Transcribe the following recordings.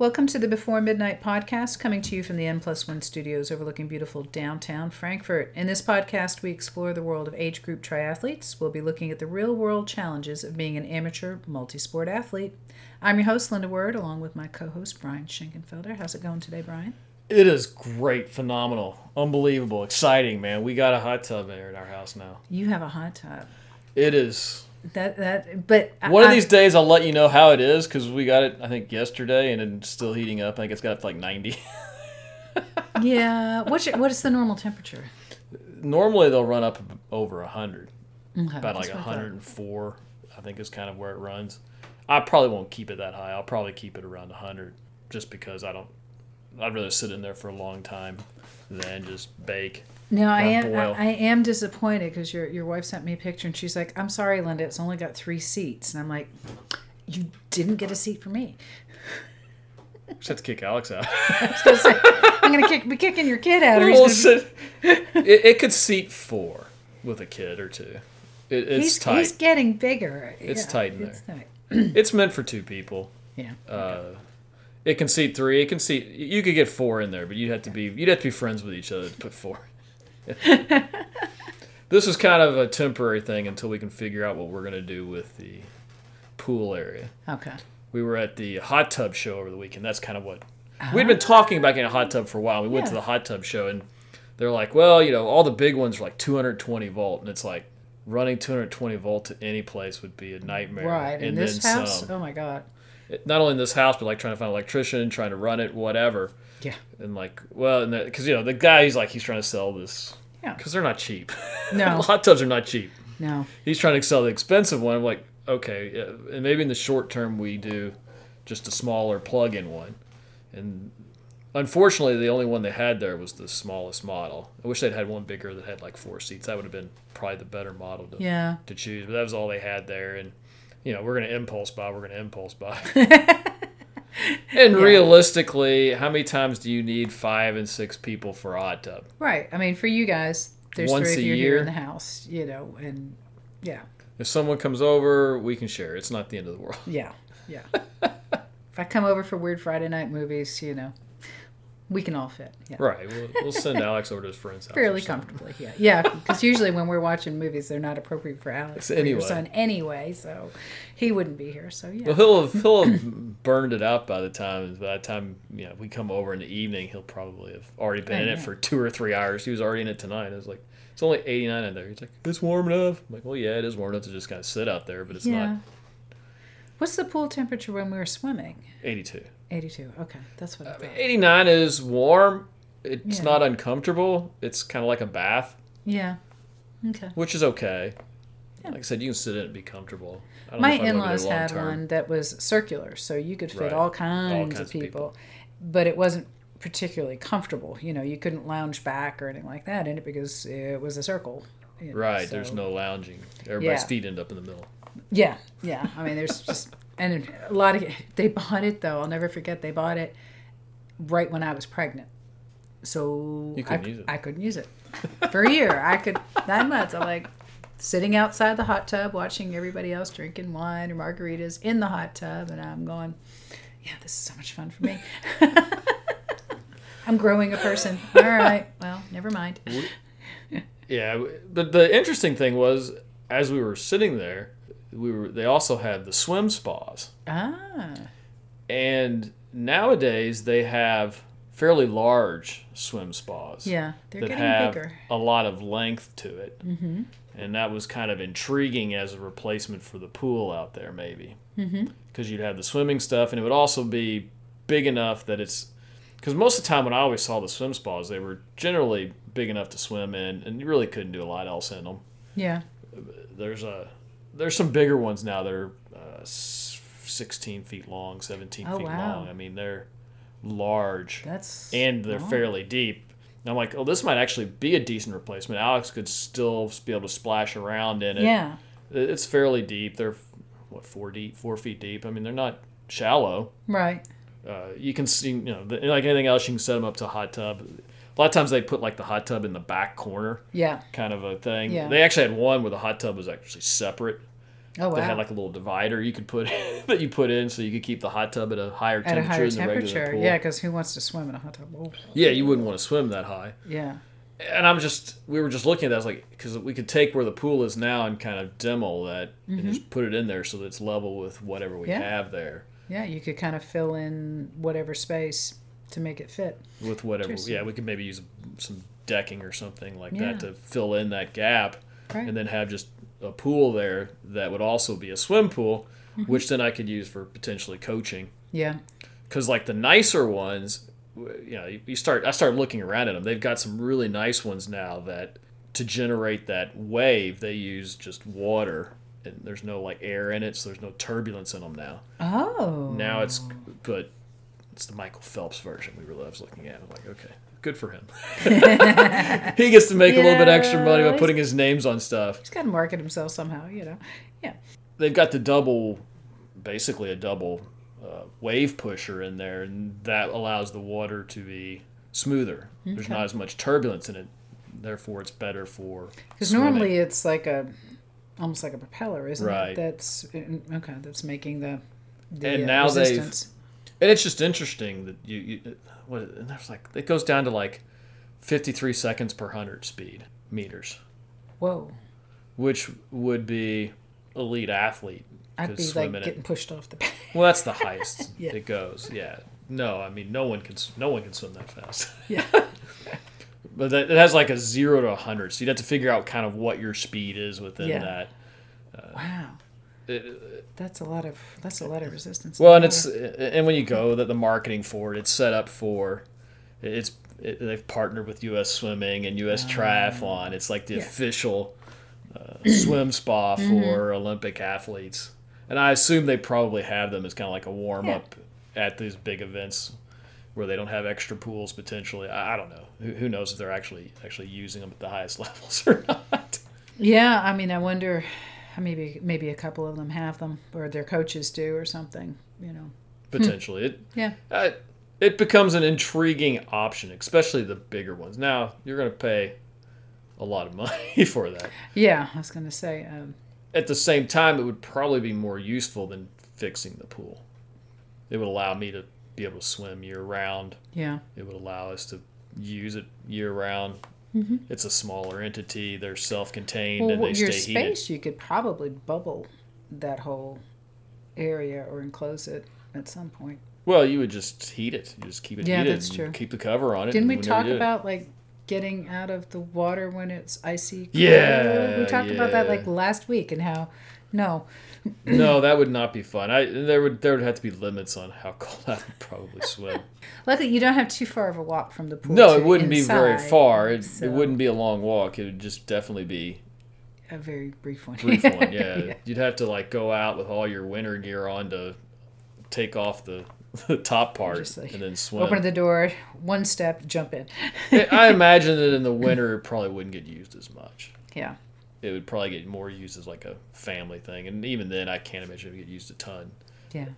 Welcome to the Before Midnight podcast, coming to you from the N Plus One studios overlooking beautiful downtown Frankfurt. In this podcast, we explore the world of age group triathletes. We'll be looking at the real world challenges of being an amateur multi sport athlete. I'm your host, Linda Word, along with my co host, Brian Schenkenfelder. How's it going today, Brian? It is great, phenomenal, unbelievable, exciting, man. We got a hot tub there in our house now. You have a hot tub. It is. That that, but One of these days, I'll let you know how it is because we got it, I think, yesterday, and it's still heating up. I think it's got up to like 90. yeah. What's your, what is the normal temperature? Normally, they'll run up over 100, Okay, about like what 104, I think is kind of where it runs. I probably won't keep it that high. I'll probably keep it around 100 just because I don't, I'd rather sit in there for a long time than just bake. No, I am. I. I am disappointed because your your wife sent me a picture and she's like, "I'm sorry, Linda, it's only got three seats," and I'm like, "You didn't get a seat for me." Just have to kick Alex out. I'm gonna kick, be kicking your kid out. Or he's, gonna, it, it could seat four with a kid or two. It, it's he's, tight. he's getting bigger. It's Yeah, tight in it's tight. It's meant for two people. Yeah. Uh, it can seat three. It can seat. You could get four in there, but you'd have to be you'd have to be friends with each other to put four. this is kind of a temporary thing until we can figure out what we're gonna do with the pool area. Okay. We were at the hot tub show over the weekend. That's kind of what uh-huh. we'd been talking about getting a hot tub for a while. We went to the hot tub show and they're like, well, you know, all the big ones are like 220 volt, and it's like running 220 volt to any place would be a nightmare. Right. In And this then house, some. oh my god. Not only in this house, but like trying to find an electrician, trying to run it, whatever. Yeah. And like, well, because you know the guy, he's like, he's trying to sell this Yeah. because they're not cheap. No. hot tubs are not cheap No. he's trying to sell the expensive one. I'm like, okay, yeah, and maybe in the short term we do just a smaller plug-in one. And unfortunately, the only one they had there was the smallest model. I wish they'd had one bigger that had like four seats. That would have been probably the better model to, Yeah. to choose. But that was all they had there, and you know, we're gonna impulse buy. We're gonna impulse buy. and realistically, how many times do you need five and six people for a hot tub? Right. I mean, for you guys, there's Once three of you here in the house, you know, and yeah, If someone comes over, we can share. It's not the end of the world. yeah, yeah. if I come over for weird Friday night movies, you know, we can all fit. Yeah. Right. We'll, we'll send Alex over to his friend's house. fairly comfortably. Yeah, yeah. Because usually when we're watching movies, they're not appropriate for Alex, or your Anyway. son, anyway. So he wouldn't be here. So yeah, Well, he'll have, he'll have burned it out by the time by the time you know we come over in the evening. He'll probably have already been Oh, in yeah. it for two or three hours. He was already in it tonight. I was like, it's only eighty nine in there. He's like, it's warm enough. I'm like, well, yeah, it is warm enough to just kind of sit out there, but it's yeah. not What's the pool temperature when we were swimming? eighty two. Eighty-two. Okay, that's what I thought. Eighty nine is warm. It's Yeah. not uncomfortable. It's kind of like a bath, Yeah. Okay. which is okay. Like I said, you can sit in it and be comfortable. I don't know My if I'd wanna go in-laws had term. one that was circular, so you could fit Right. all kinds, of people, but it wasn't particularly comfortable. You know, you couldn't lounge back or anything like that in it because it was a circle. you know, Right, so- there's no lounging. Everybody's Yeah. feet end up in the middle. Yeah, yeah. I mean, there's just and a lot of they bought it though. I'll never forget they bought it right when I was pregnant, so You I, couldn't use it. I couldn't use it for a year. I could nine months. I'm like sitting outside the hot tub watching everybody else drinking wine or margaritas in the hot tub, and I'm going, yeah, this is so much fun for me. I'm growing a person. All right, well, never mind. Yeah, but the interesting thing was, as we were sitting there, we were. They also had the swim spas, Ah, and nowadays they have fairly large swim spas. yeah, they're that getting have bigger. a lot of length to it, mm-hmm. and that was kind of intriguing as a replacement for the pool out there, maybe, because mm-hmm. you'd have the swimming stuff, and it would also be big enough that it's because most of the time when I always saw the swim spas, they were generally big enough to swim in, and you really couldn't do a lot else in them. Yeah, There's a there's some bigger ones now that are uh, 16 feet long, 17 Oh, feet wow. long. I mean, they're large that's and they're long. fairly deep. And I'm like, oh, this might actually be a decent replacement. Alex could still be able to splash around in it. Yeah. It's fairly deep. They're what four deep, four feet deep. I mean, they're not shallow. Right. Uh, you can see, you know, the, like anything else, you can set them up to a hot tub. A lot of times they put like the hot tub in the back corner, Yeah. kind of a thing. Yeah. They actually had one where the hot tub was actually separate. Oh They had like a little divider you could put that you put in so you could keep the hot tub at a higher temperature. At a higher than the regular temperature. Yeah, because who wants to swim in a hot tub? Oh, Yeah, you wouldn't want to swim that high. yeah. And I'm just, we were just looking at that. I was like, because we could take where the pool is now and kind of demo that and just put it in there so that it's level with whatever we Mm-hmm. Yeah. have there Yeah, you could kind of fill in whatever space to make it fit. with whatever. Yeah, we could maybe use some decking or something like Yeah. that to fill in that gap Right. and then have just a pool there that would also be a swim pool, Mm-hmm. which then I could use for potentially coaching. Yeah. because like the nicer ones you know you- start i start looking around at them they've got some really nice ones now that to generate that wave they use just water and there's no like air in it so there's no turbulence in them now Oh. now it's but it's the michael phelps version we were I was looking at i'm like okay good for him he gets to make a little bit extra money by putting his names on stuff He's got to market himself somehow, you know. Yeah. they've got the double, basically a double uh, wave pusher in there, and that allows the water to be smoother. There's not as much turbulence in it, therefore it's better for. Because normally it's like a, almost like a propeller, isn't Right. it? That's okay. That's making the. the And uh, now they've- and it's just interesting that you, you what and there's like it goes down to like 53 seconds per hundred speed meters, Whoa. which would be elite athlete. I'd be swim like in it. getting pushed off the back. Well, that's the highest Yeah. it goes. Yeah. No, I mean no one can no one can swim that fast. yeah. But that, it has like a zero to a hundred, so you'd have to figure out kind of what your speed is within Yeah. that. Uh, wow. That's a lot of that's a lot of resistance. well, and it's and when you go, that the marketing for it, it's set up for, it's it, they've partnered with U.S. Swimming and U.S. Triathlon. It's like the Yeah. official uh, swim spa for Olympic athletes, and I assume they probably have them as kind of like a warm up at these big events. Where they don't have extra pools potentially, I, I don't know. Who, who knows if they're actually actually using them at the highest levels or not? yeah. I mean, I wonder. Maybe maybe a couple of them have them, or their coaches do, or something. You know. potentially. It Yeah. uh, it becomes an intriguing option, especially the bigger ones. Now you're going to pay a lot of money for that. Yeah. I was gonna say. Um, At the same time, it would probably be more useful than fixing the pool. It would allow me to be able to swim year round. yeah. It would allow us to use it year round. Mm-hmm. It's a smaller entity. They're self-contained Well, and they your stay heated. space, you could probably bubble that whole area or enclose it at some point. Well, you would just heat it. You just keep it Yeah, heated. that's true. Keep the cover on it. Didn't we talk it- about like getting out of the water when it's icy? cold? Yeah, we talked about that like last week and how no, No, that would not be fun. I there would there would have to be limits on how cold I would probably swim. luckily you don't have too far of a walk from the pool. no, it wouldn't be very far. It, so it wouldn't be a long walk. It would just definitely be a very brief one. brief one. Yeah. you'd have to like go out with all your winter gear on to take off the, the top part like, and then swim. Open the door, one step, jump in. I imagine that in the winter it probably wouldn't get used as much. Yeah. It would probably get more used as like a family thing, and even then, I can't imagine it would get used a ton. Yeah.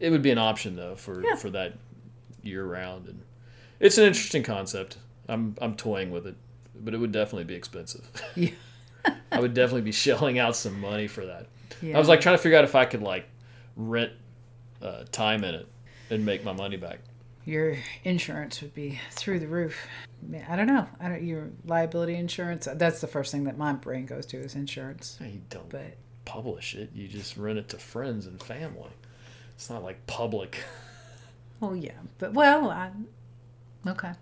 It would be an option though for Yeah. for that year round, and it's an interesting concept. I'm I'm toying with it, but it would definitely be expensive. Yeah. I would definitely be shelling out some money for that. yeah. I was like trying to figure out if I could like rent uh, time in it and make my money back. your insurance would be through the roof. Yeah, I don't know. I don't your liability insurance. That's the first thing that my brain goes to is insurance. You don't But publish it; you just rent it to friends and family. It's not like public. well, yeah. But well, I, okay.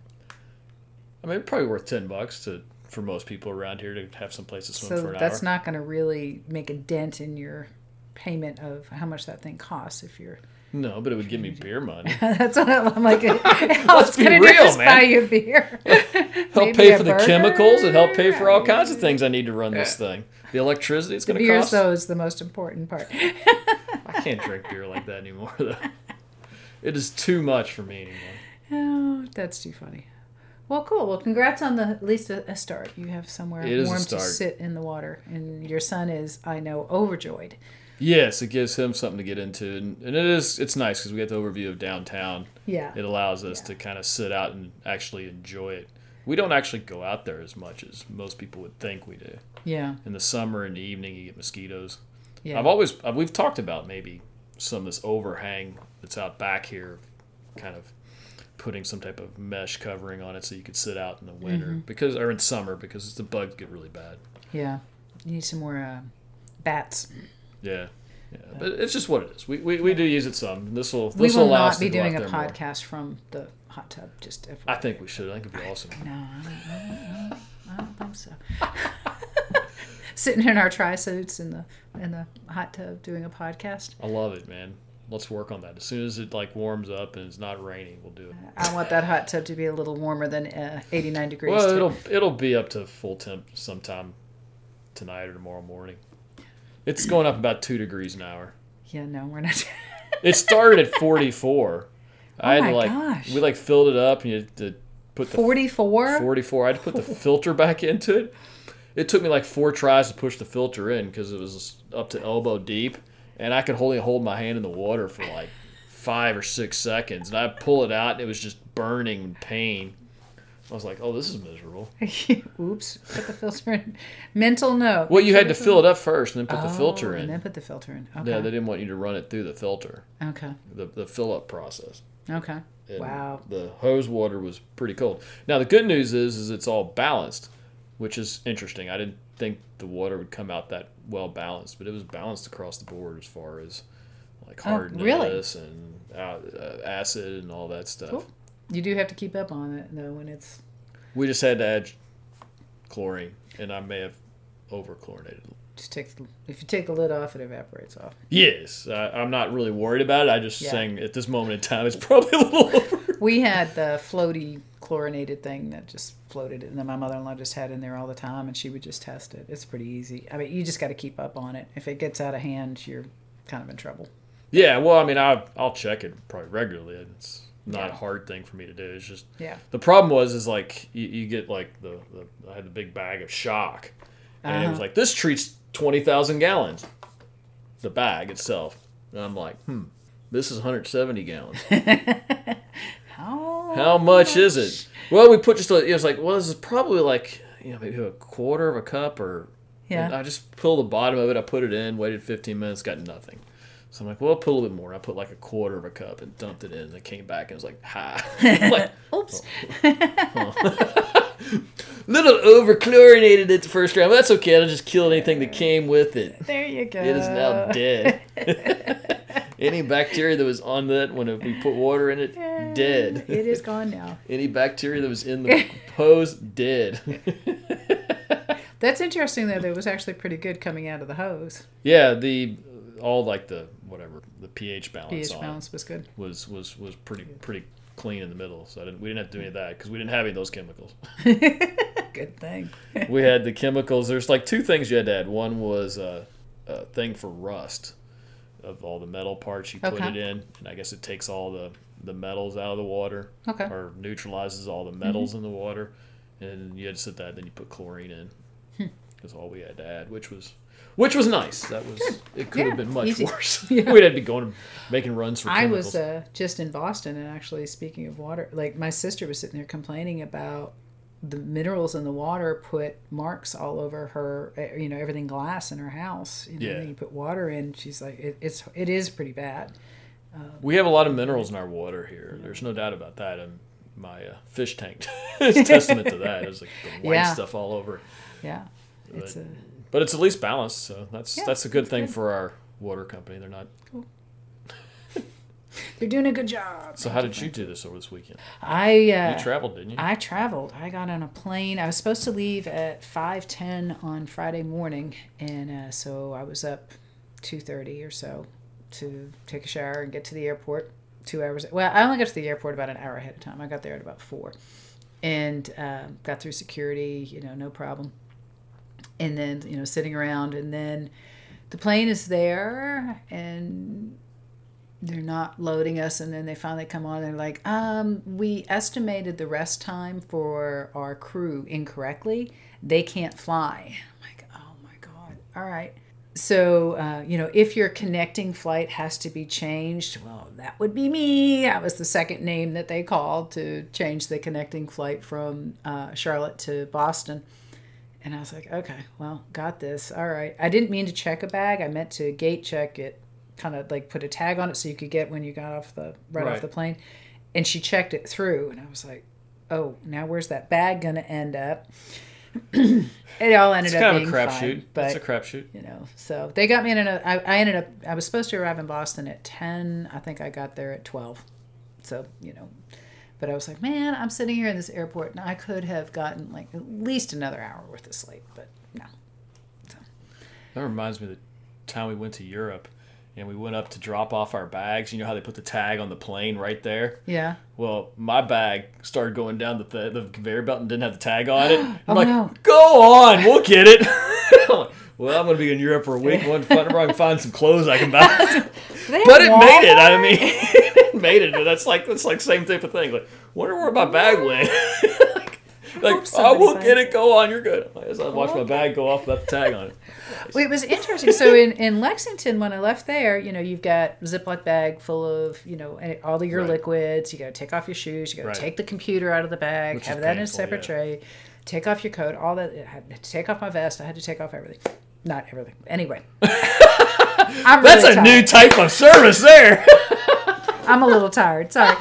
I mean, probably worth ten bucks to for most people around here to have some place to swim So for an hour. that's hour. not going to really make a dent in your payment of how much that thing costs if you're. No, but it would give me beer money. that's what I'm like. Let's be gonna do real, is man. buy you a beer. Help pay a for the burger. chemicals. It help pay for all kinds of things I need to run this thing. The electricity it's going to beers cost. though is the most important part. I can't drink beer like that anymore. Though it is too much for me anymore. Oh, that's too funny. Well, cool. Well, congrats on the at least a, a start. You have somewhere It is warm to sit in the water, and your son is, I know, overjoyed. Yes, it gives him something to get into, and, and it is it's nice because we get the overview of downtown. Yeah. It allows us to kind of sit out and actually enjoy it. We don't actually go out there as much as most people would think we do. Yeah. In the summer and the evening, you get mosquitoes. Yeah. I've always uh, we've talked about maybe some of this overhang that's out back here, kind of putting some type of mesh covering on it so you could sit out in the winter Mm-hmm. because or in summer because the bugs get really bad. Yeah. You need some more uh, bats. Yeah. Yeah, but it's just what it is. We, we, we do use it some. This will We this will allow not us be to out doing a there more. podcast from the hot tub. Just. I think we should. I think it'd be awesome. No, I don't, I don't, I don't think so. Sitting in our tri suits in the in the hot tub doing a podcast. I love it, man. Let's work on that. As soon as it like warms up and it's not raining, we'll do it. I want that hot tub to be a little warmer than uh, 89 degrees. Well, too. it'll it'll be up to full temp sometime tonight or tomorrow morning. It's going up about two degrees an hour. yeah, no, we're not. It started at 44. I had Oh my to like gosh. we like filled it up and you had to put the 44. 44. I had to put the filter back into it. It took me like four tries to push the filter in because it was up to elbow deep, and I could only hold my hand in the water for like five or six seconds. And I pull it out, and it was just burning pain. I was like, "Oh, this is miserable." Oops, put the filter in. Mental note. Well, you had to fill it up first, and then put the filter in. and then put the filter in. Okay. Yeah, they didn't want you to run it through the filter, okay. the the fill up process. Okay. And Wow. The hose water was pretty cold. Now the good news is, is it's all balanced, which is interesting. I didn't think the water would come out that well balanced, but it was balanced across the board as far as like Oh, hardness really? and uh, uh, acid and all that stuff. Cool. You do have to keep up on it though when it's. We just had to add chlorine, and I may have over chlorinated. Just take the, if you take the lid off, it evaporates off. Yes, I, I'm not really worried about it. I just Yeah. saying at this moment in time, it's probably a little over. We had the floaty chlorinated thing that just floated, and then my mother-in-law just had in there all the time, and she would just test it. It's pretty easy. I mean, you just got to keep up on it. If it gets out of hand, you're kind of in trouble. Yeah, well, I mean, I I'll check it probably regularly. It's not Yeah. hard thing for me to do. It's just Yeah. the problem was is like you, you get like the, the I had the big bag of shock, and it was Uh-huh. like this treats twenty thousand gallons, the bag itself, and I'm like, hmm, this is 170 gallons. How? How much is it? Well, we put just a, it was like well, this is probably like you know maybe a quarter of a cup or Yeah. I just pulled the bottom of it. I put it in, waited 15 minutes, got nothing. So I'm like, well, I'll put a little bit more. I put like a quarter of a cup and dumped it in. And it came back and was like, ha. Like, Oops. Oh. little over chlorinated it the first round. But that's okay. It'll just kill anything that came with it. There you go. It is now dead. Any bacteria that was on that when we put water in it, dead. It is gone now. Any bacteria that was in the hose, dead. That's interesting though. That it was actually pretty good coming out of the hose. yeah, the all like the pH balance pH on balance was good. was was was pretty pretty clean in the middle. So I didn't, we didn't have to do any of that because we didn't have any of those chemicals. good thing. we had the chemicals. There's like two things you had to add. One was a, a thing for rust of all the metal parts you put it in, and I guess it takes all the the metals out of the water Okay. Mm-hmm. or neutralizes all the metals in the water. And you had to set that. Then you put chlorine in. Hmm. That's all we had to add, which was. Which was nice. That was. It could Yeah, have been much easy. worse. Yeah. We'd have to be going making runs for. I Chemicals. was uh, just in Boston, and actually, speaking of water, like my sister was sitting there complaining about the minerals in the water put marks all over her, eh, you know, everything glass in her house. You know, Yeah. then you put water in, she's like, it, it's it is pretty bad. We have a lot of minerals in our water here. There's no doubt about that. And my uh, fish tank is testament to that. It's like the white Yeah. stuff all over. Yeah, it's a But it's at least balanced, so that's Yeah, that's a good thing good. for our water company. They're not. Cool. they're doing a good job. So how did you do this over this weekend? I uh, You traveled, didn't you? I traveled. I got on a plane. I was supposed to leave at five ten on Friday morning, and uh, so I was up two thirty or so to take a shower and get to the airport. Two hours. Well, I only got to the airport about an hour ahead of time. I got there at about four, and uh, got through security. You know, no problem. And then you know, sitting around, and then the plane is there, and they're not loading us and then they finally come on and they're like um, we estimated the rest time for our crew incorrectly. They can't fly. I'm like oh my god. All right. So uh, you know if your connecting flight has to be changed well that would be me. I was the second name that they called to change the connecting flight from uh, charlotte to boston And I was like, okay, well, got this. All right. I didn't mean to check a bag. I meant to gate check it, kind of like put a tag on it so you could get when you got off the right, Right. off the plane. And she checked it through, and I was like, oh, now where's that bag gonna end up? it all ended It's up kind of being a fine, crapshoot. but It's a crapshoot. you know, so they got me in a. I, I ended up. I was supposed to arrive in Boston at ten. I think I got there at twelve. So you know, but I was like, man, I'm sitting here in this airport, and I could have gotten like at least another hour worth of sleep, but no. That reminds me of the time we went to Europe and we went up to drop off our bags. You know how they put the tag on the plane right there? Yeah. Well, my bag started going down the, th- the conveyor belt and didn't have the tag on it. I'm Oh, like, no. go on, we'll get it. Well, I'm going to be in Europe for a week. One find, I can find some clothes I can buy. but it made it. I mean, made it. And that's like that's like same type of thing. Like, wonder where my bag went. like, like I will get it. Go on, you're good. As I watch my bag go off without the tag on it. Well, it was interesting. So in, in Lexington, when I left there, you know, you've got Ziploc bag full of, you know, all of your Right. liquids. You got to take off your shoes. You got to Right. take the computer out of the bag, Which have that in a separate yeah. tray, take off your coat, all that. I had to take off my vest. I had to take off everything. Not everything. Anyway. That's a new type of service there. I'm a little tired. Sorry.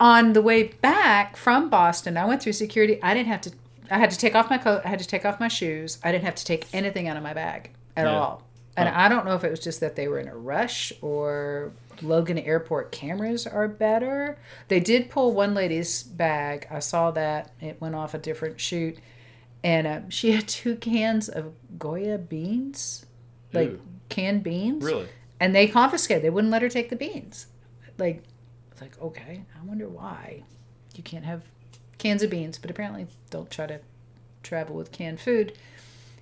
On the way back from Boston, I went through security. I didn't have to. I had to take off my coat. I had to take off my shoes. I didn't have to take anything out of my bag at Yeah. all. And Huh. I don't know if it was just that they were in a rush or Logan Airport cameras are better. They did pull one lady's bag. I saw that it went off a different shoot. and uh, she had two cans of Goya beans, like Ooh. canned beans really? and they confiscated. They wouldn't let her take the beans. Like, it's like okay, I wonder why you can't have cans of beans, but apparently don't try to travel with canned food.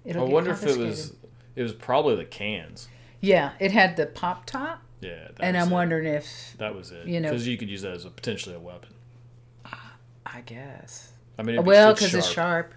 It'll I wonder if it was. It was probably the cans. Yeah, it had the pop top, Yeah. That and I'm it. wondering if That was it. you know- because you could use that as a potentially a weapon. I guess. I mean, be Well, because it's sharp.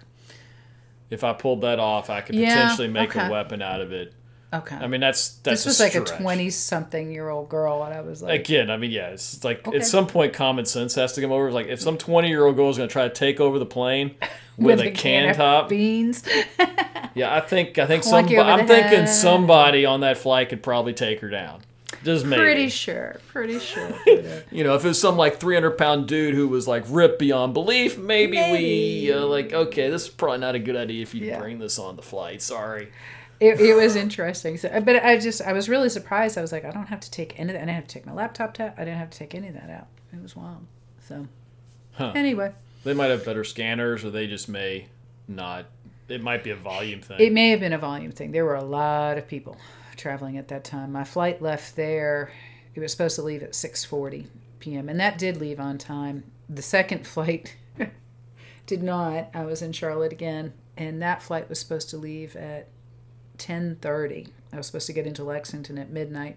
If I pulled that off, I could Yeah, potentially make okay. a weapon out of it. Okay. I mean, that's that's this was like a twenty-something-year-old girl, and I was like, Again, I mean, yeah, it's like Okay. at some point common sense has to come over. Like if some twenty-year-old girl is going to try to take over the plane with, a can of top, beans. yeah, I think I think some. I'm thinking head. somebody on that flight could probably take her down. Just maybe. pretty sure. Pretty sure. You know, if it was some like 300 pound dude who was like ripped beyond belief, maybe, we uh, like, okay, this is probably not a good idea if you Yeah. bring this on the flight. Sorry. It, it was interesting. So, but I just I was really surprised. I was like, I don't have to take any. of that. I didn't have to take my laptop. Ta- I didn't have to take any of that out. It was wild. So Huh. anyway, They might have better scanners, or they just may not. It might be a volume thing. it may have been a volume thing. There were a lot of people traveling at that time. My flight left there. It was supposed to leave at six forty p.m. and that did leave on time. The second flight did not. I was in Charlotte again, and that flight was supposed to leave at ten thirty. I was supposed to get into Lexington at midnight,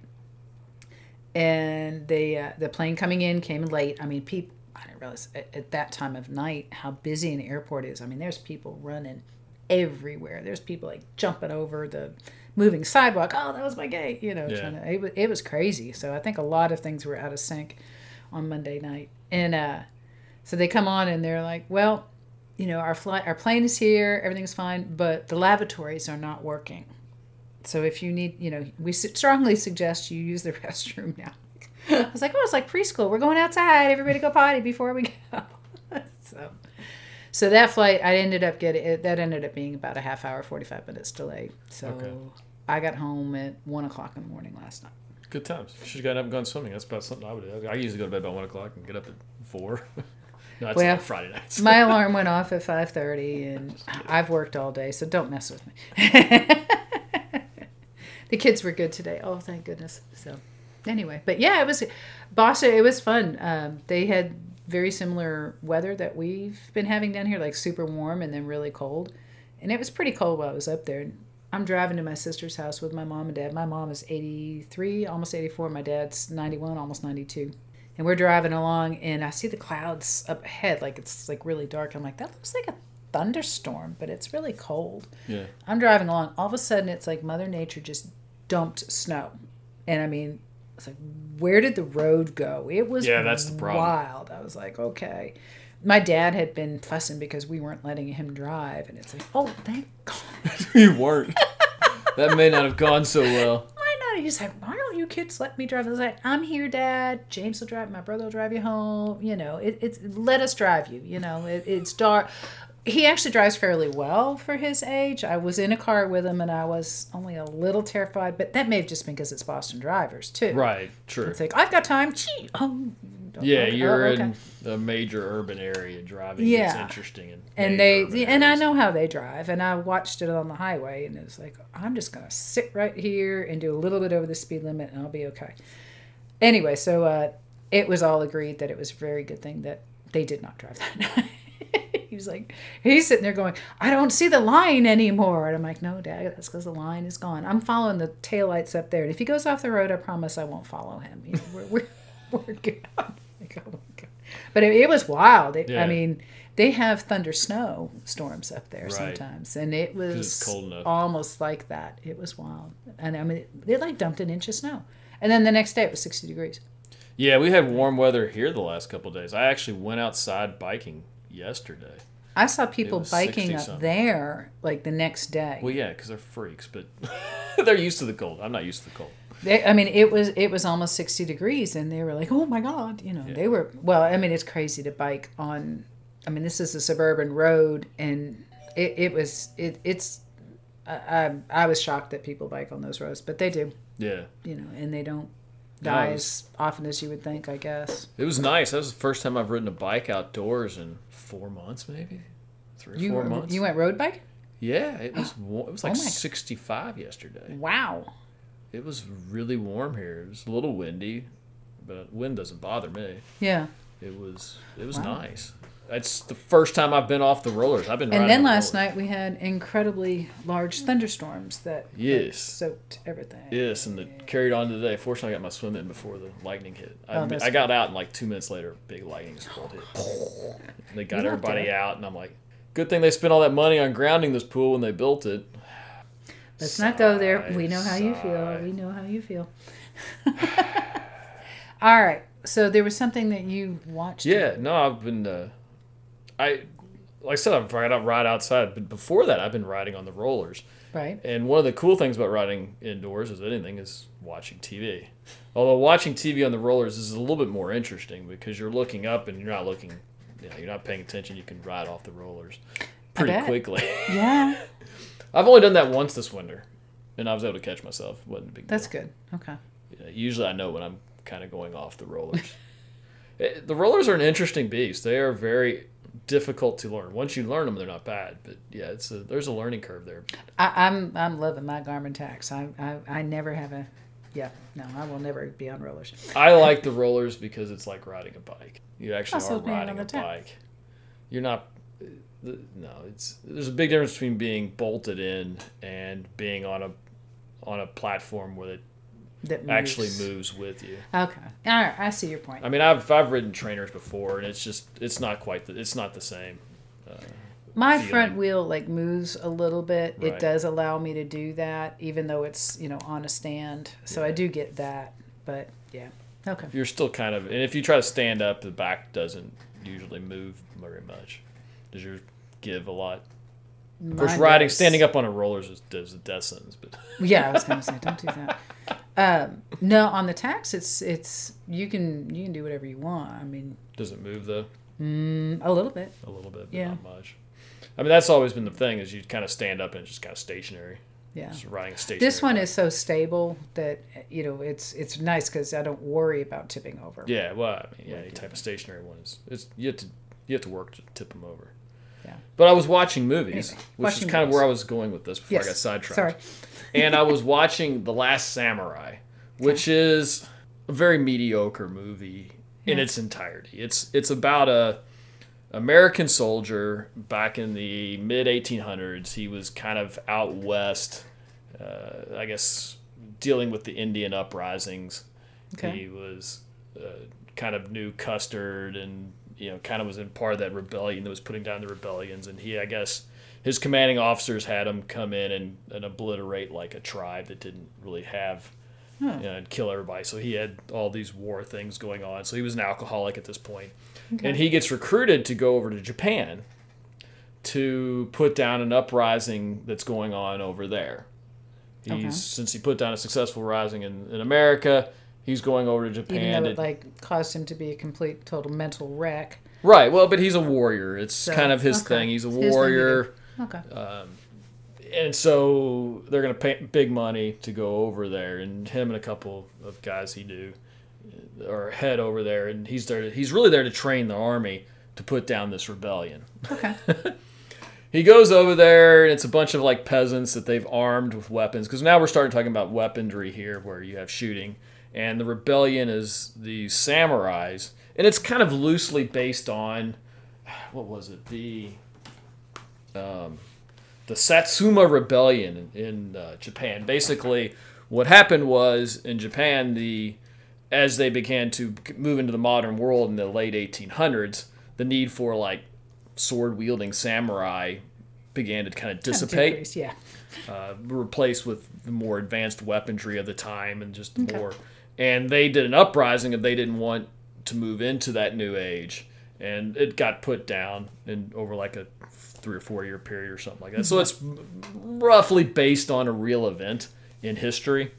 and they uh, the plane coming in came late. I mean, people. I didn't realize at, at that time of night how busy an airport is. I mean, there's people running everywhere. There's people like jumping over the moving sidewalk. Oh, that was my gate. You know, Yeah. trying to, it, was, it was crazy. So I think a lot of things were out of sync on Monday night. And uh, so they come on and they're like, well, you know, our flight, our plane is here, everything's fine, but the lavatories are not working. So if you need, you know, we strongly suggest you use the restroom now. I was like, oh, it's like preschool. We're going outside. Everybody go potty before we go. so, so that flight, I ended up getting it. That ended up being about a half hour, forty five minutes delay. So Okay. I got home at one o'clock in the morning last night. Good times. Should have gotten up and gone swimming. That's about something I would do. I usually go to bed about 1 o'clock and get up at 4. no, that's Well, Friday nights. My alarm went off at five thirty, and I've worked all day, so don't mess with me. the kids were good today. Oh, thank goodness. So, anyway, but yeah, it was Boston. It was fun. Um, they had very similar weather that we've been having down here, like super warm and then really cold. And it was pretty cold while I was up there. I'm driving to my sister's house with my mom and dad. My mom is 83, almost 84. My dad's 91, almost 92 and we're driving along and i see the clouds up ahead like it's like really dark i'm like that looks like a thunderstorm but it's really cold yeah. i'm driving along all of a sudden it's like mother nature just dumped snow and i mean it's like where did the road go it was Yeah, that's the problem. wild i was like okay my dad had been fussing because we weren't letting him drive, and it's like, oh, thank God. you weren't. that may not have gone so well. Why not? He's like, why kids let me drive? I was like, I'm here, Dad. James will drive. My brother will drive you home. You know, it, it's let us drive you. You know, it, it's dark. He actually drives fairly well for his age. I was in a car with him, and I was only a little terrified, but that may have just been because it's Boston drivers too. Right. True. It's like I've got time. Gee, oh, um, Yeah, okay, you're oh, okay. in a major urban area driving. Yeah. It's interesting. In and they and I know how they drive and I watched it on the highway and it's like I'm just gonna sit right here and do a little bit over the speed limit and I'll be okay. Anyway, so uh, it was all agreed that it was a very good thing that they did not drive that night. he was like, he's sitting there going, I don't see the line anymore. And I'm like, no, Dad, that's because the line is gone. I'm following the taillights up there. And if he goes off the road, I promise I won't follow him. You know, we're, we're, we're good. Like, oh my God. But it, it was wild. It, Yeah. I mean, they have thunder snow storms up there Right. sometimes. And it was cold enough. almost like that. It was wild. And I mean, they like dumped an inch of snow. And then the next day it was 60 degrees. Yeah, we had warm weather here the last couple of days. I actually went outside biking yesterday. I saw people biking up something. there like the next day. Well, yeah, because they're freaks, but they're used to the cold. I'm not used to the cold. They, I mean, it was it was almost sixty degrees, and they were like, "Oh my god!" You know, they were. Well, I mean, it's crazy to bike on. I mean, this is a suburban road, and it, it was it it's. I, I was shocked that people bike on those roads, but they do. Yeah. You know, and they don't die it as often as you would think. I guess It was nice. That was the first time I've ridden a bike outdoors in four months, maybe three or you four months. you went road biking. yeah, it was. It was oh like Oh 65 yesterday. Wow. It was really warm here. It was a little windy, but wind doesn't bother me. Yeah. It was. It was Wow. nice. It's the first time I've been off the rollers. I've been. And then on last rollers. night we had incredibly large thunderstorms that Yes. soaked everything. Yes, and it carried on today. Fortunately, I got my swim in before the lightning hit. I, Oh, I got out and like two minutes later, big lightning bolt hit. They got everybody out, and I'm like, good thing they spent all that money on grounding this pool when they built it. Let's not go there. We know how you feel. We know how you feel. All right. So there was something that you watched. Yeah, no, I've been. Uh, I like I said, I've right out right outside, but before that, I've been riding on the rollers. Right. And one of the cool things about riding indoors as anything is watching TV. Although watching TV on the rollers is a little bit more interesting because you're looking up and you're not looking, you know, you're not paying attention. You can ride off the rollers pretty quickly. Yeah. I've only done that once this winter, and I was able to catch myself. It wasn't a big That's deal. good. Okay. Yeah, usually I know when I'm kind of going off the rollers. Eh, the rollers are an interesting beast. They are very difficult to learn. Once you learn them, they're not bad. But yeah, it's a, there's a learning curve there. I, I'm I'm loving my Garmin Tacx. I, I I never have a. Yeah. No, I will never be on rollers. I like the rollers because it's like riding a bike. You actually Also are riding a tap. bike. You're not. The- No, it's there's a big difference between being bolted in and being on a on a platform where it That moves. actually moves with you. Okay. All right. I see your point. I mean, I've I've ridden trainers before, and it's just it's not quite the, it's not the same. Uh, My feeling. front wheel like moves a little bit. It does allow me to do that, even though it's you know on a stand. So I do get that. But yeah. Okay. You're still kind of, and if you try to stand up, the back doesn't usually move very much. Does yours give a lot? Of course, riding standing up on a roller is, is a death sentence, but Yeah, I was gonna say, don't do that. Um, no, on the Tacx, it's it's you can you can do whatever you want. I mean, does it move though? mm, a little bit. A little bit, but Yeah. not much. I mean, that's always been the thing is you kind of stand up and it's just kind of stationary. Yeah. Just riding a stationary. This one bike. is so stable that you know it's it's nice because I don't worry about tipping over. Yeah, well, I mean, yeah, any type of stationary one is. It's you have to you have to work to tip them over. Yeah. But I was watching movies, Anyway, which watching is kind movies. of where I was going with this before Yes. I got sidetracked. Sorry. and I was watching The Last Samurai, which is a very mediocre movie in Yeah. its entirety. It's it's about a American soldier back in the mid 1800s. He was kind of out west, uh, I guess, dealing with the Indian uprisings. Okay. He was uh, kind of knew Custer and you know kind of was in part of that rebellion that was putting down the rebellions. And he, I guess, his commanding officers had him come in and, and obliterate like a tribe that didn't really have you know, and kill everybody. So he had all these war things going on. So he was an alcoholic at this point. And he gets recruited to go over to Japan to put down an uprising that's going on over there. He's Okay. since he put down a successful rising in, in America, he's going over to Even Japan. though to- it like caused him to be a complete total mental wreck. right. Well, but he's a warrior. It's So, kind of his okay. thing. He's a It's his thing to warrior. Okay. Um, and so they're going to pay big money to go over there, and him and a couple of guys he knew are head over there, and he's there. He's really there to train the army to put down this rebellion. Okay. He goes over there, and it's a bunch of like peasants that they've armed with weapons. Because now we're starting talking about weaponry here, where you have shooting, and the rebellion is the samurais, and it's kind of loosely based on what was it the um, the Satsuma Rebellion in uh, Japan. Basically, what happened was in Japan, the as they began to move into the modern world in the late 1800s, the need for like sword wielding samurai began to kind of dissipate, Decrease, Yeah. uh, replaced with the more advanced weaponry of the time and just Okay. more. And they did an uprising, and they didn't want to move into that new age, and it got put down in over like a three or four year period or something like that. So mm-hmm. it's roughly based on a real event in history.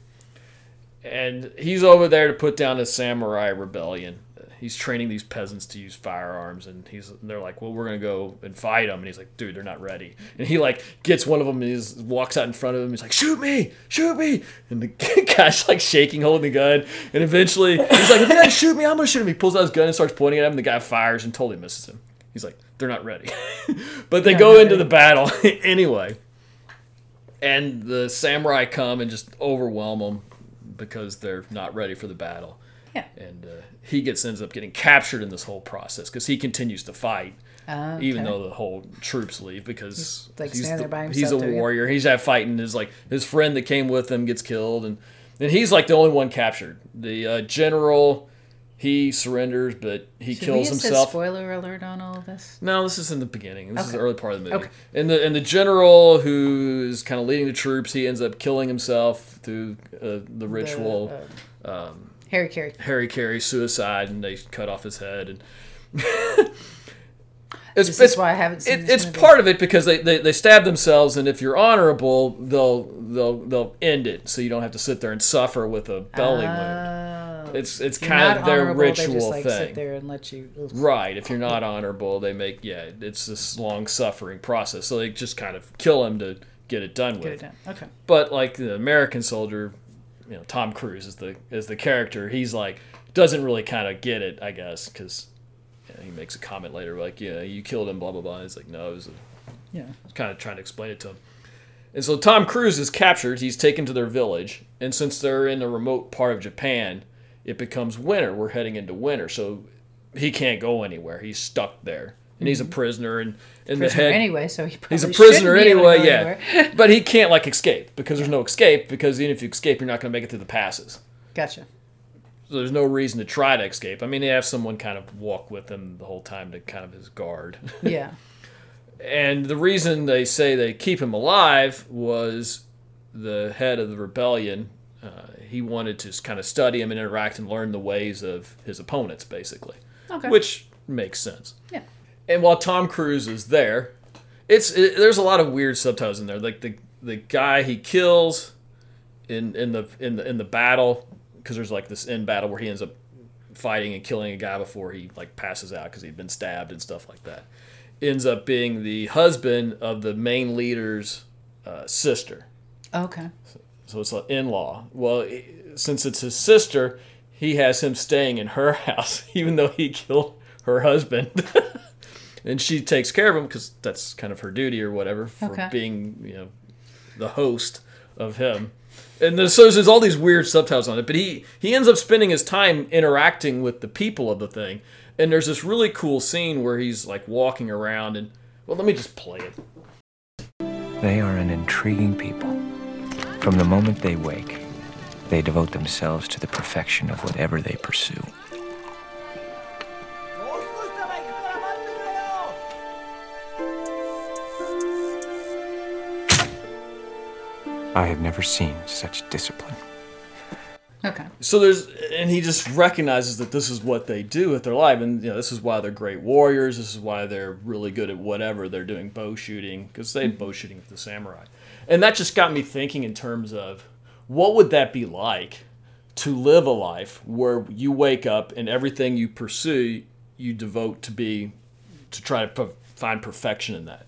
And he's over there to put down a samurai rebellion. He's training these peasants to use firearms, and he's and they're like, "Well, we're gonna go and fight them." And he's like, "Dude, they're not ready." And he like gets one of them and he's walks out in front of him. He's like, "Shoot me, shoot me!" And the guy's like shaking, holding the gun. And eventually, he's like, "If you're gonna shoot me, I'm gonna shoot him." He pulls out his gun and starts pointing at him. And the guy fires and totally misses him. He's like, "They're not ready," but they Yeah, go into ready. the battle anyway. And the samurai come and just overwhelm them because they're not ready for the battle Yeah. and uh, he gets ends up getting captured in this whole process because he continues to fight Uh, even though the whole troops leave because He's, like, he's, the- he's a himself, too, yeah. warrior he's out fighting his like his friend that came with him gets killed and and he's like the only one captured the uh, general he surrenders but he Should kills himself spoiler alert on all of this. no, this is in the beginning. This is the early part of the movie. Okay. And the and the general who's kind of leading the troops, he ends up killing himself through uh, the ritual. The, uh, hara-kiri. Harry Carey suicide, and they cut off his head. And it's This it's, why I haven't seen it, it's movie. part of it because they, they, they stab themselves, and if you're honorable, they'll they'll they'll end it, so you don't have to sit there and suffer with a belly wound. Oh. It's it's kind of their ritual just, like, thing. Sit there and let you. ugh. Right. If you're not honorable, they make yeah, it's this long suffering process. So they just kind of kill him to get it done Get with. it done. Okay. But like the American soldier, you know, Tom Cruise is the is the character. He's like doesn't really kind of get it, I guess, because he makes a comment later like, yeah, you killed him, blah blah blah. He's like, no, it was a Yeah. kind of trying to explain it to him. And so Tom Cruise is captured. He's taken to their village, and since they're in a remote part of Japan, it becomes winter. We're heading into winter, so he can't go anywhere. He's stuck there, and he's a prisoner. And in the head, anyway, so he he's a prisoner anyway. Yeah, but he can't like escape because there's no escape. Because even if you escape, you're not going to make it through the passes. Gotcha. So there's no reason to try to escape. I mean, they have someone kind of walk with him the whole time to kind of his guard. Yeah. And the reason they say they keep him alive was the head of the rebellion. Uh, he wanted to kind of study him and interact and learn the ways of his opponents, basically, Okay. which makes sense. Yeah. And while Tom Cruise is there, it's it, there's a lot of weird subtitles in there. Like the the guy he kills in in the in the in the battle because there's like this end battle where he ends up fighting and killing a guy before he like passes out because he'd been stabbed and stuff like that. Ends up being the husband of the main leader's uh, sister. Okay. So it's an in-law. Well, i- since it's his sister, he has him staying in her house, even though he killed her husband. and she takes care of him because that's kind of her duty or whatever for Okay. being, you know, the host of him. And there's, so there's all these weird subtitles on it, but he he ends up spending his time interacting with the people of the thing. And there's this really cool scene where he's like walking around and well, let me just play it. They are an intriguing people. From the moment they wake, they devote themselves to the perfection of whatever they pursue. I have never seen such discipline. Okay. So there's, and he just recognizes that this is what they do with their life, and you know this is why they're great warriors. This is why they're really good at whatever they're doing, bow shooting, because they bow shooting with the samurai, and that just got me thinking in terms of what would that be like to live a life where you wake up and everything you pursue you devote to be to try to p- find perfection in that,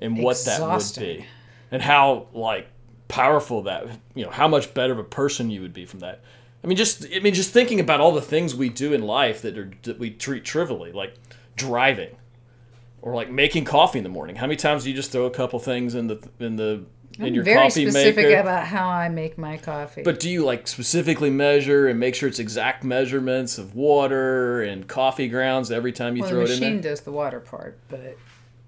and what that would be, and how like powerful that you know how much better of a person you would be from that. I mean, just I mean, just thinking about all the things we do in life that are that we treat trivially, like driving, or like making coffee in the morning. How many times do you just throw a couple things in the in the in I'm your very coffee specific maker? about how I make my coffee. But do you like specifically measure and make sure it's exact measurements of water and coffee grounds every time you well, throw it in The machine does the water part, but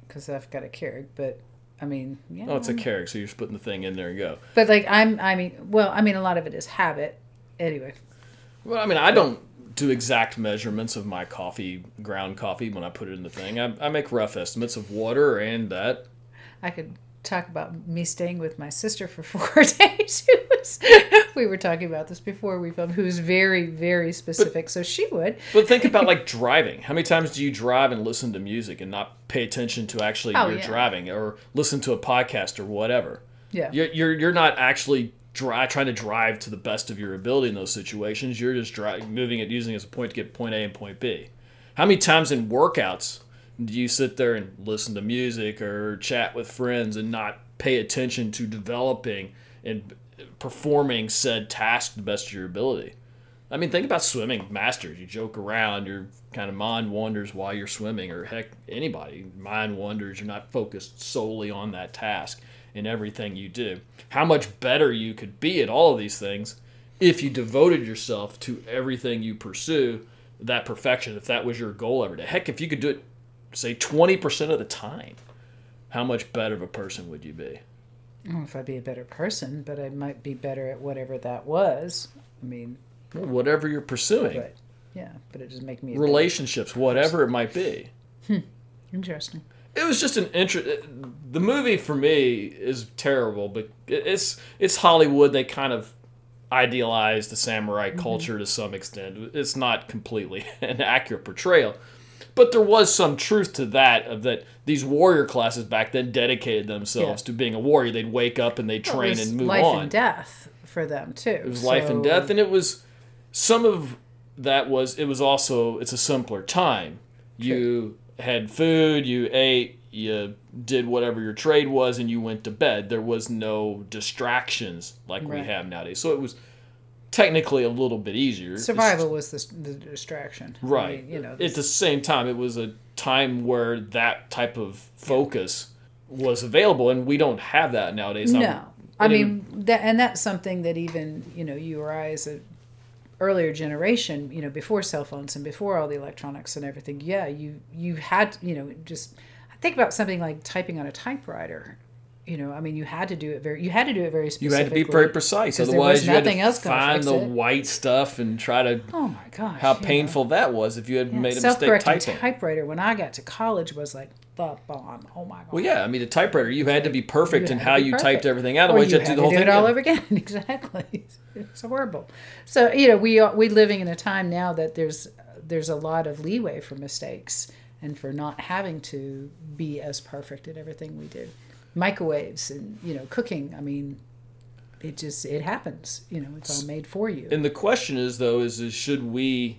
because I've got a Keurig. But I mean, yeah. Oh, it's a Keurig, so you're just putting the thing in there and go. But like I'm, I mean, well, I mean, a lot of it is habit. Anyway, Well, I mean, I don't do exact measurements of my coffee, ground coffee, when I put it in the thing. I, I make rough estimates of water and that. I could talk about me staying with my sister for four days. Was, we were talking about this before we filmed. Who's very, very specific. so she would. But think about like driving. How many times do you drive and listen to music and not pay attention to actually Oh, you're yeah. driving or listen to a podcast or whatever? Yeah. You're, you're, you're not actually dri trying to drive to the best of your ability in those situations. You're just dri moving it, using it as a point to get point A and point B. How many times in workouts do you sit there and listen to music or chat with friends and not pay attention to developing and performing said task to the best of your ability? I mean, think about swimming masters. You joke around, your kind of mind wanders while you're swimming, or heck, anybody mind wanders. You're not focused solely on that task in everything you do. How much better you could be at all of these things if you devoted yourself to everything you pursue, that perfection, if that was your goal every day. Heck, if you could do it, say, 20% of the time, how much better of a person would you be? I if I'd be a better person, but I might be better at whatever that was. I mean, Well, whatever you're pursuing, but yeah, but it doesn't make me relationships, whatever it might be. Hmm, interesting. it was just an interest. Uh, the movie for me is terrible, but it's it's Hollywood. They kind of idealize the samurai mm-hmm. culture to some extent. It's not completely an accurate portrayal, but there was some truth to that. Of that, these warrior classes back then dedicated themselves Yeah. to being a warrior. They'd wake up and they'd train and move life on. and death for them too. It was life and death, and it was some of that was it was also it's a simpler time. You had food, you ate, you did whatever your trade was, and you went to bed. There was no distractions like we have nowadays, so it was technically a little bit easier. It's- survival was the, the distraction. I right? mean, you know, at the same time, it was a time where that type of focus was available, and we don't have that nowadays. I'm- No, I and it- mean that, and that's something that even you know you or I as a earlier generation, you know, before cell phones and before all the electronics and everything. Yeah, you you had you know just think about something like typing on a typewriter. You know, I mean, you had to do it very. You had to do it very You specifically. had to be very precise, otherwise you had nothing to find the it. white stuff and try to. Oh my gosh! How you know. painful that was if you had made a mistake Self-correcting typing. typewriter when I got to college was like the bomb. Oh my god! well, yeah, I mean, the typewriter, you had to be perfect in how you perfect. typed everything out. Otherwise, you you had to do the whole do thing it all again. over again. exactly. It's horrible. So you know, we are we living in a time now that there's there's a lot of leeway for mistakes and for not having to be as perfect at everything we do. Microwaves and you know cooking. I mean, it just it happens. You know, it's all made for you. And the question is, though, is, is should we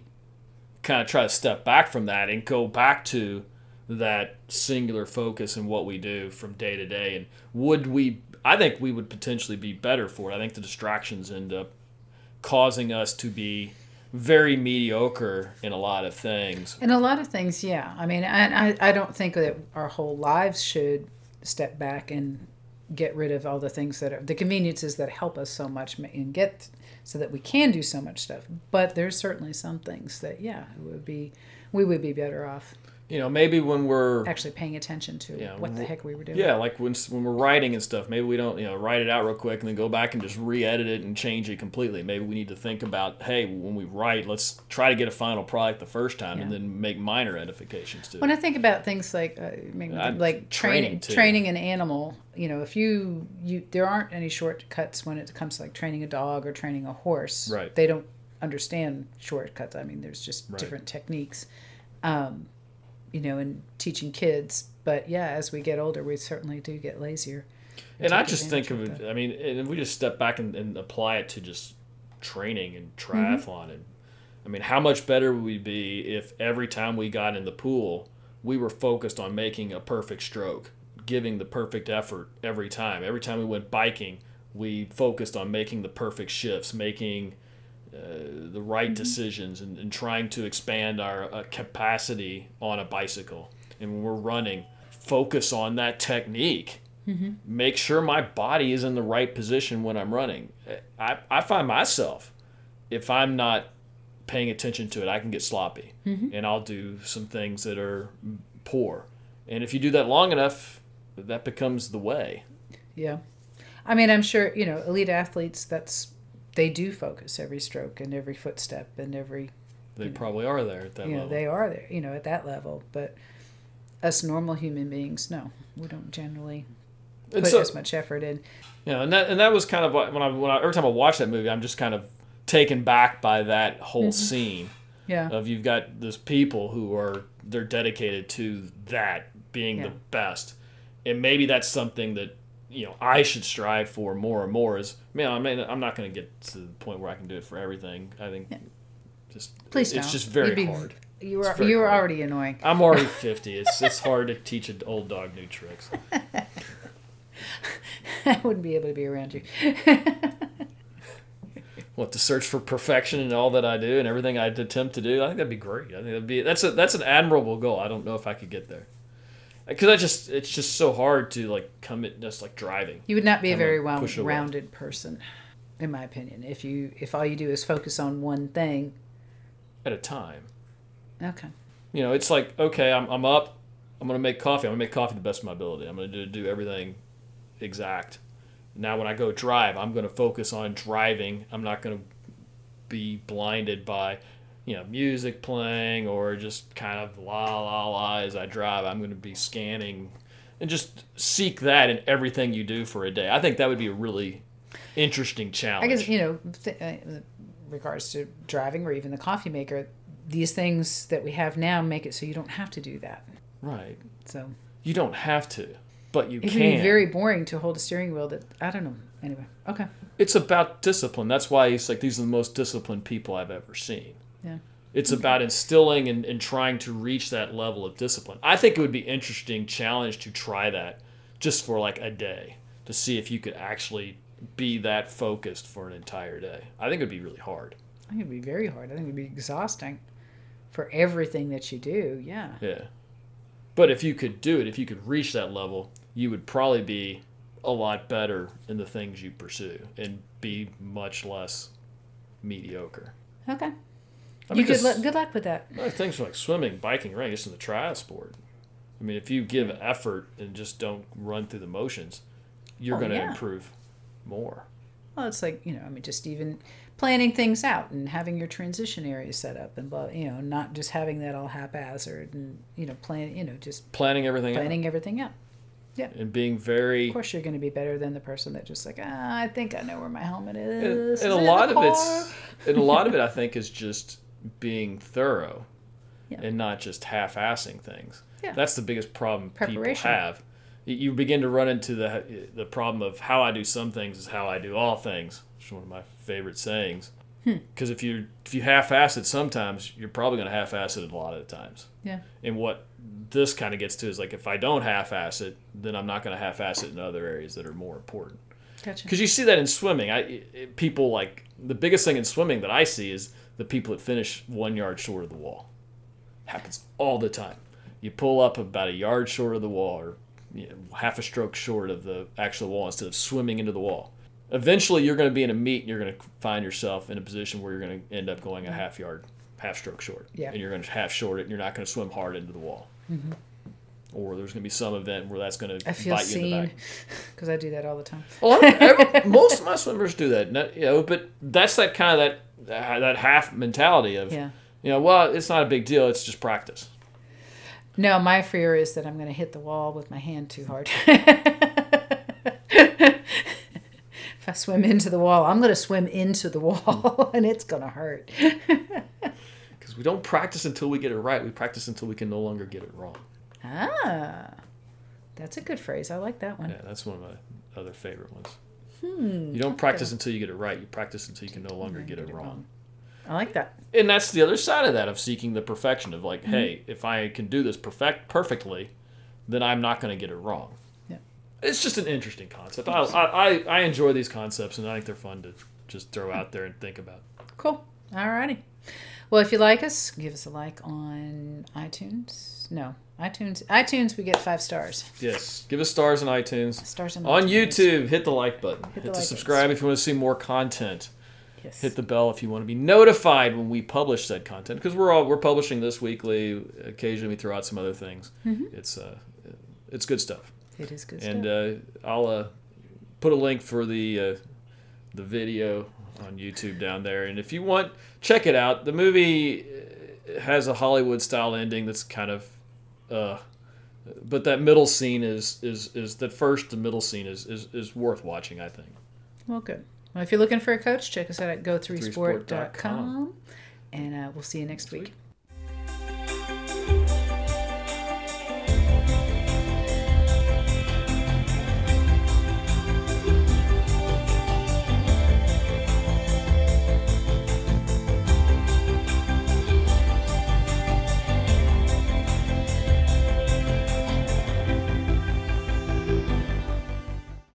kind of try to step back from that and go back to that singular focus in what we do from day to day? And would we? I think we would potentially be better for it. I think the distractions end up causing us to be very mediocre in a lot of things. In a lot of things, yeah. I mean, and I, I don't think that our whole lives should step back and get rid of all the things that are the conveniences that help us so much and get so that we can do so much stuff. But there's certainly some things that, yeah, it would be we would be better off. You know, maybe when we're actually paying attention to Yeah, what the heck we were doing. yeah, like when when we're writing and stuff, maybe we don't you know write it out real quick and then go back and just re-edit it and change it completely. Maybe we need to think about hey, when we write, let's try to get a final product the first time and then make minor edifications to it. When I think about things like uh, make me I- like training, training, training an animal, you know, if you you there aren't any shortcuts when it comes to like training a dog or training a horse. Right. They don't understand shortcuts. I mean, there's just Right. different techniques. Um, you know, in teaching kids, but yeah, as we get older, we certainly do get lazier. and I just think of it. I mean, and we just step back and, and apply it to just training and mm-hmm. triathlon, and I mean, how much better would we be if every time we got in the pool, we were focused on making a perfect stroke, giving the perfect effort every time. Every time we went biking, we focused on making the perfect shifts, making uh, the right decisions, and, and trying to expand our uh, capacity on a bicycle. And when we're running, focus on that technique make sure my body is in the right position when I'm running. I, I find myself, if I'm not paying attention to it, I can get sloppy and I'll do some things that are poor. And if you do that long enough, that becomes the way. Yeah. I mean, I'm sure, you know, elite athletes, that's, they do focus every stroke and every footstep and every, They probably are there at that you know, level. they are there, you know, at that level. But us normal human beings, no, we don't generally put so- as much effort in. You know, and that and that was kind of what- when I when I every time I watch that movie, I'm just kind of taken back by that whole mm-hmm. scene Yeah. of you've got this people who are they're dedicated to that being Yeah. the best, and maybe that's something that you know I should strive for more and more. Is man, I mean, I'm not going to get to the point where I can do it for everything. I think just Please it's don't. just very be- hard. You are you are hard. already annoying. I'm already 50. It's it's hard to teach an old dog new tricks. I wouldn't be able to be around you. what to search for perfection in all that I do and everything I attempt to do. I think that'd be great. I think that'd be that's a that's an admirable goal. I don't know if I could get there because I just it's just so hard to like commit just like driving. You would not be a very well rounded person, in my opinion. If you if all you do is focus on one thing. at a time. Okay. You know, it's like okay, I'm I'm up. I'm gonna make coffee. I'm gonna make coffee the best of my ability. I'm gonna do, do everything exact. Now, when I go drive, I'm gonna focus on driving. I'm not gonna be blinded by, you know, music playing or just kind of la la la as I drive. I'm gonna be scanning and just seek that in everything you do for a day. I think that would be a really interesting challenge. I guess you know, th- uh, in regards to driving or even the coffee maker, these things that we have now make it so you don't have to do that. right. So You don't have to, but you it can. can be very boring to hold a steering wheel. That I don't know. Anyway, okay. it's about discipline. That's why he's like these are the most disciplined people I've ever seen. Yeah. It's about instilling and, and trying to reach that level of discipline. I think it would be interesting challenge to try that just for like a day to see if you could actually be that focused for an entire day. I think it'd be really hard. I think it'd be very hard. I think it'd be exhausting for everything that you do. Yeah. Yeah. But if you could do it, if you could reach that level, you would probably be a lot better in the things you pursue and be much less mediocre. Okay. I you mean, good luck with that. Things like swimming, biking, running, just in the trial sport. I mean, if you give effort and just don't run through the motions, you're Oh, going to yeah. improve more. Well, it's like you know, I mean, just even planning things out and having your transition area set up and blah, you know, not just having that all haphazard and you know, plan, you know, just Planning everything planning everything out. out and being very. Of course, you're going to be better than the person that just like, ah, I think I know where my helmet is. and Is a lot of it's, and a lot of it, I think, is just being thorough, Yeah. and not just half-assing things. Yeah. That's the biggest problem people have. You- begin to run into the the problem of how I do some things is how I do all things. Which is one of my favorite sayings. Hmm. Because if you if you half-ass it sometimes, you're probably going to half-ass it a lot of the times. Yeah. And what this kind of gets to is like if I don't half-ass it, then I'm not going to half-ass it in other areas that are more important. Gotcha. Because you see that in swimming, I it, people like the biggest thing in swimming that I see is the people that finish one yard short of the wall. Happens all the time. You pull up about a yard short of the wall, or you know, half a stroke short of the actual wall instead of swimming into the wall. Eventually, you're going to be in a meet, and you're going to find yourself in a position where you're going to end up going a half yard, half stroke short. Yeah. And you're going to half short it, and you're not going to swim hard into the wall. Mm-hmm. Or there's going to be some event where that's going to I feel bite you in the seen back. because I do that all the time. Oh, well, every, most of my swimmers do that, you know. But that's that kind of that that half mentality of, Yeah. you know, well, it's not a big deal. It's just practice. No, my fear is that I'm going to hit the wall with my hand too hard. if I swim into the wall, I'm going to swim into the wall hmm. and it's going to hurt. Because we don't practice until we get it right. We practice until we can no longer get it wrong. Ah, that's a good phrase. I like that one. Yeah, that's one of my other favorite ones. Hmm, you don't practice until you get it right. You practice until you can no longer get it wrong. I like that. And that's the other side of that of seeking the perfection of Mm-hmm. like, hey, if I can do this perfect perfectly, then I'm not going to get it wrong. Yeah. It's just an interesting concept. I, I, I- I enjoy these concepts and I think they're fun to just throw out there and think about. Cool. Alrighty. Well, if you like us, give us a like on iTunes. No, iTunes. iTunes, we get five stars. Yes, give us stars on iTunes. Stars on, On iTunes. YouTube, hit the like button. Hit, the the, like subscribe if you want to see more content. Yes. Hit the bell if you want to be notified when we publish said content because we're all we're publishing this weekly. Occasionally, we throw out some other things. Mm-hmm. It's uh, it's good stuff. It is good And stuff. uh, I'll uh, put a link for the uh, the video on YouTube down there. And if you want, check it out. The movie uh, has a Hollywood style ending that's kind of, uh, but that middle scene is is is that first the middle scene is is, is worth watching. I think. well, good. Well, if you're looking for a coach, check us out at go3sport.com. Threesport.com. And uh, we'll see you next week.